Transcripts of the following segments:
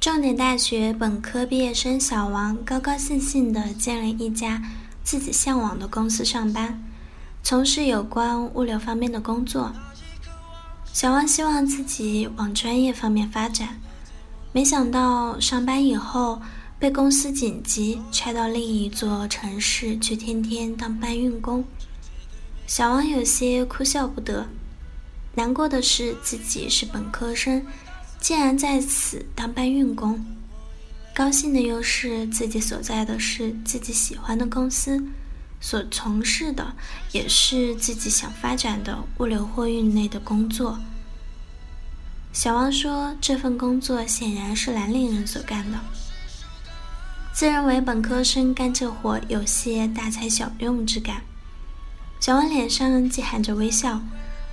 重点大学本科毕业生小王高高兴兴地建了一家自己向往的公司上班，从事有关物流方面的工作。小王希望自己往专业方面发展，没想到上班以后被公司紧急拆到另一座城市去，天天当搬运工。小王有些哭笑不得，难过的是自己是本科生。竟然在此当搬运工，高兴的又是自己所在的是自己喜欢的公司，所从事的也是自己想发展的物流货运类的工作。小王说：“这份工作显然是蓝领人所干的。”自认为本科生干这活有些大材小用之感。小王脸上既含着微笑，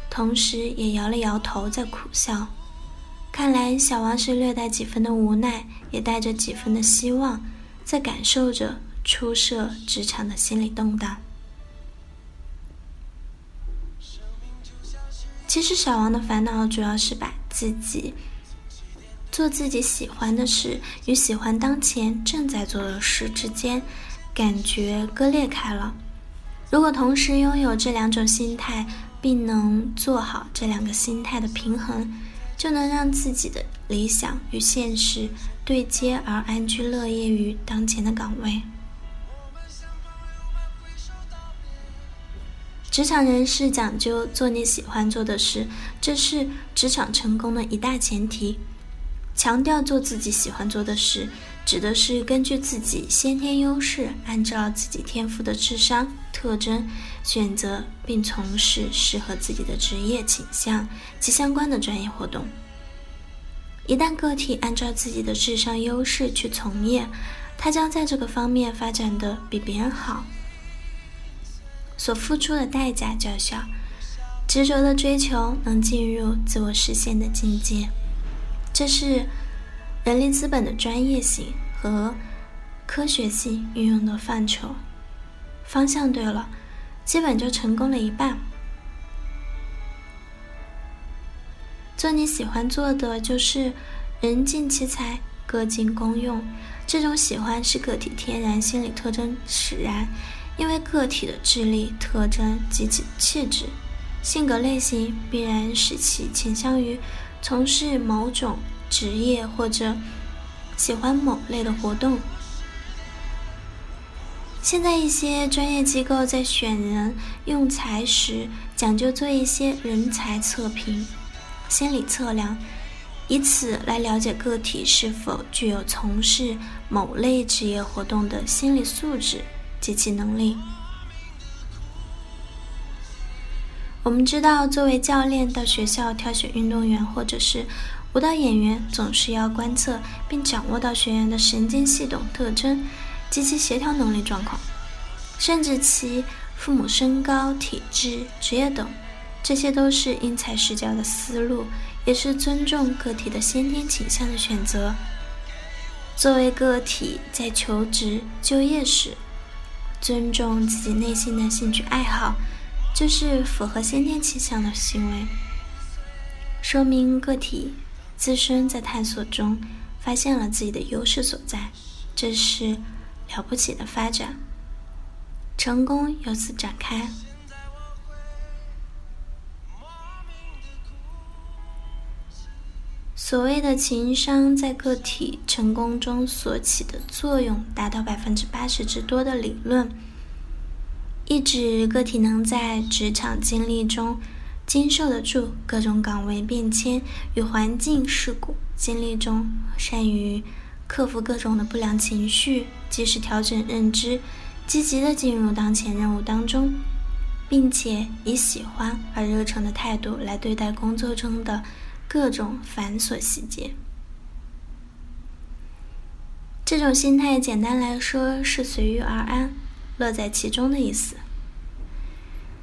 同时也摇了摇头，在苦笑。看来小王是略带几分的无奈，也带着几分的希望，在感受着初涉职场的心理动荡。其实小王的烦恼主要是把自己做自己喜欢的事与喜欢当前正在做的事之间感觉割裂开了。如果同时拥有这两种心态，并能做好这两个心态的平衡。就能让自己的理想与现实对接，而安居乐业于当前的岗位。职场人士讲究做你喜欢做的事，这是职场成功的一大前提。强调做自己喜欢做的事。指的是根据自己先天优势，按照自己天赋的智商特征，选择并从事适合自己的职业倾向及相关的专业活动。一旦个体按照自己的智商优势去从业，他将在这个方面发展的比别人好，所付出的代价较小，执着的追求能进入自我实现的境界。这是。人力资本的专业性和科学性运用的范畴，方向对了，基本就成功了一半。做你喜欢做的，就是人尽其才，各尽功用。这种喜欢是个体天然心理特征使然，因为个体的智力特征及其气质、性格类型，必然使其倾向于从事某种。职业或者喜欢某类的活动。现在一些专业机构在选人用才时，讲究做一些人才测评、心理测量，以此来了解个体是否具有从事某类职业活动的心理素质及其能力。我们知道，作为教练到学校挑选运动员，或者是。舞蹈演员总是要观测并掌握到学员的神经系统特征及其协调能力状况，甚至其父母身高、体质、职业等，这些都是因材施教的思路，也是尊重个体的先天倾向的选择。作为个体在求职就业时，尊重自己内心的兴趣爱好，就是符合先天倾向的行为，说明个体。自身在探索中发现了自己的优势所在，这是了不起的发展，成功由此展开。所谓的情商在个体成功中所起的作用达到百分之八十之多的理论，意指个体能在职场经历中。经受得住各种岗位变迁与环境事故经历中，善于克服各种的不良情绪，及时调整认知，积极的进入当前任务当中，并且以喜欢而热诚的态度来对待工作中的各种繁琐细节。这种心态简单来说是随遇而安、乐在其中的意思。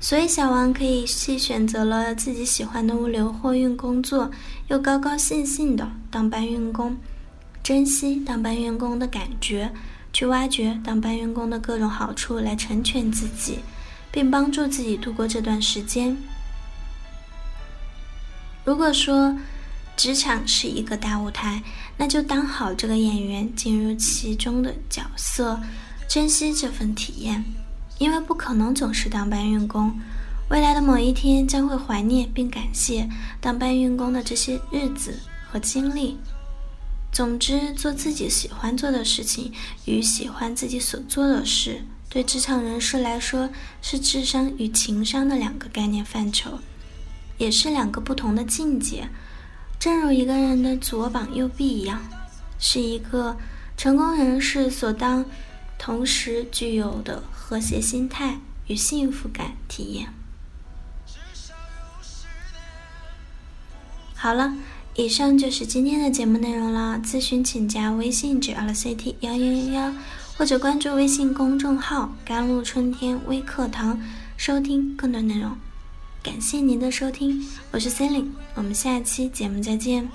所以小王可以既选择了自己喜欢的物流货运工作，又高高兴兴的当搬运工，珍惜当搬运工的感觉，去挖掘当搬运工的各种好处来成全自己，并帮助自己度过这段时间。如果说职场是一个大舞台，那就当好这个演员，进入其中的角色，珍惜这份体验，因为不可能总是当搬运工。未来的某一天，将会怀念并感谢当搬运工的这些日子和经历。总之，做自己喜欢做的事情与喜欢自己所做的事，对职场人士来说是智商与情商的两个概念范畴，也是两个不同的境界。正如一个人的左膀右臂一样，是一个成功人士所当同时具有的和谐心态与幸福感体验。好了，以上就是今天的节目内容了。咨询请加微信 j l c t 幺幺幺幺，或者关注微信公众号“甘露春天微课堂”，收听更多内容。感谢您的收听，我是 c e l i n e 我们下期节目再见。